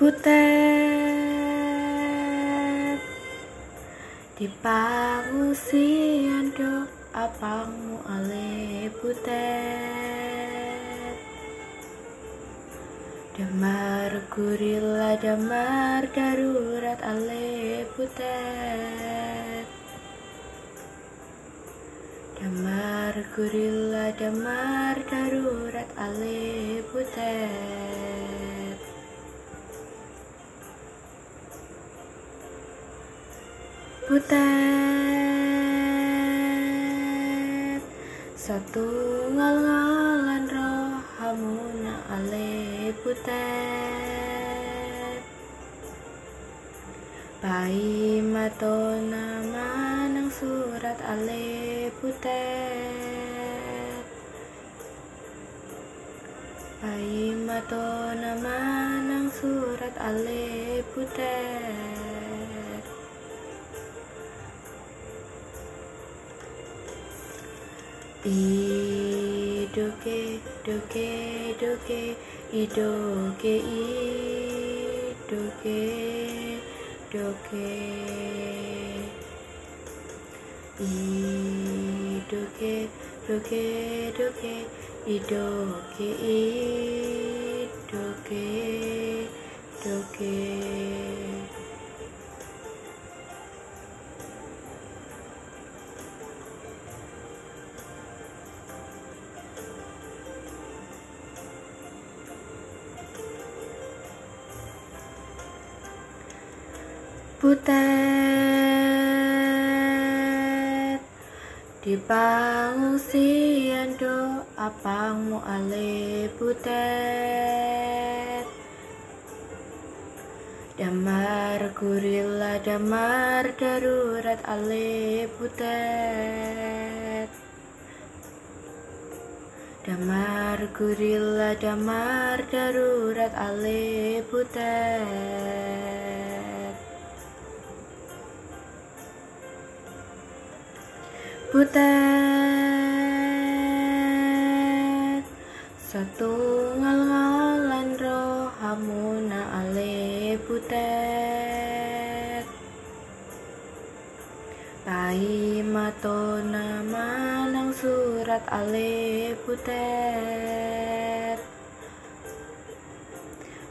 Butet di pangungsian do apangmu ale butet Damar gurila damar darurat ale butet Damar gurila damar darurat ale butet Butet Satu ngal-ngalan rohamuna ale butet Pai matona manang surat ale butet Pai matona manang surat ale Idoke, do ke idoke, idoke, do idoke, I do idoke, idoke. do Butet di pangungsian do apangmu ale butet Damar gurila damar darurat ale butet Damar gurila damar darurat ale butet Butet Satu ngal-ngalan rohamuna ale butet Pai matona manang surat ale butet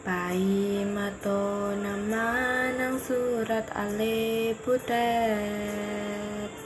Pai matona manang surat ale butet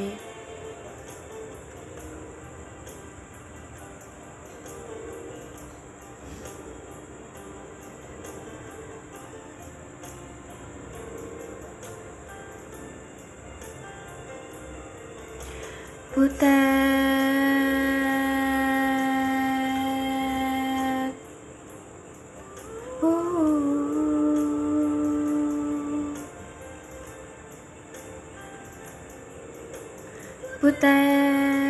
Butet uh. Butet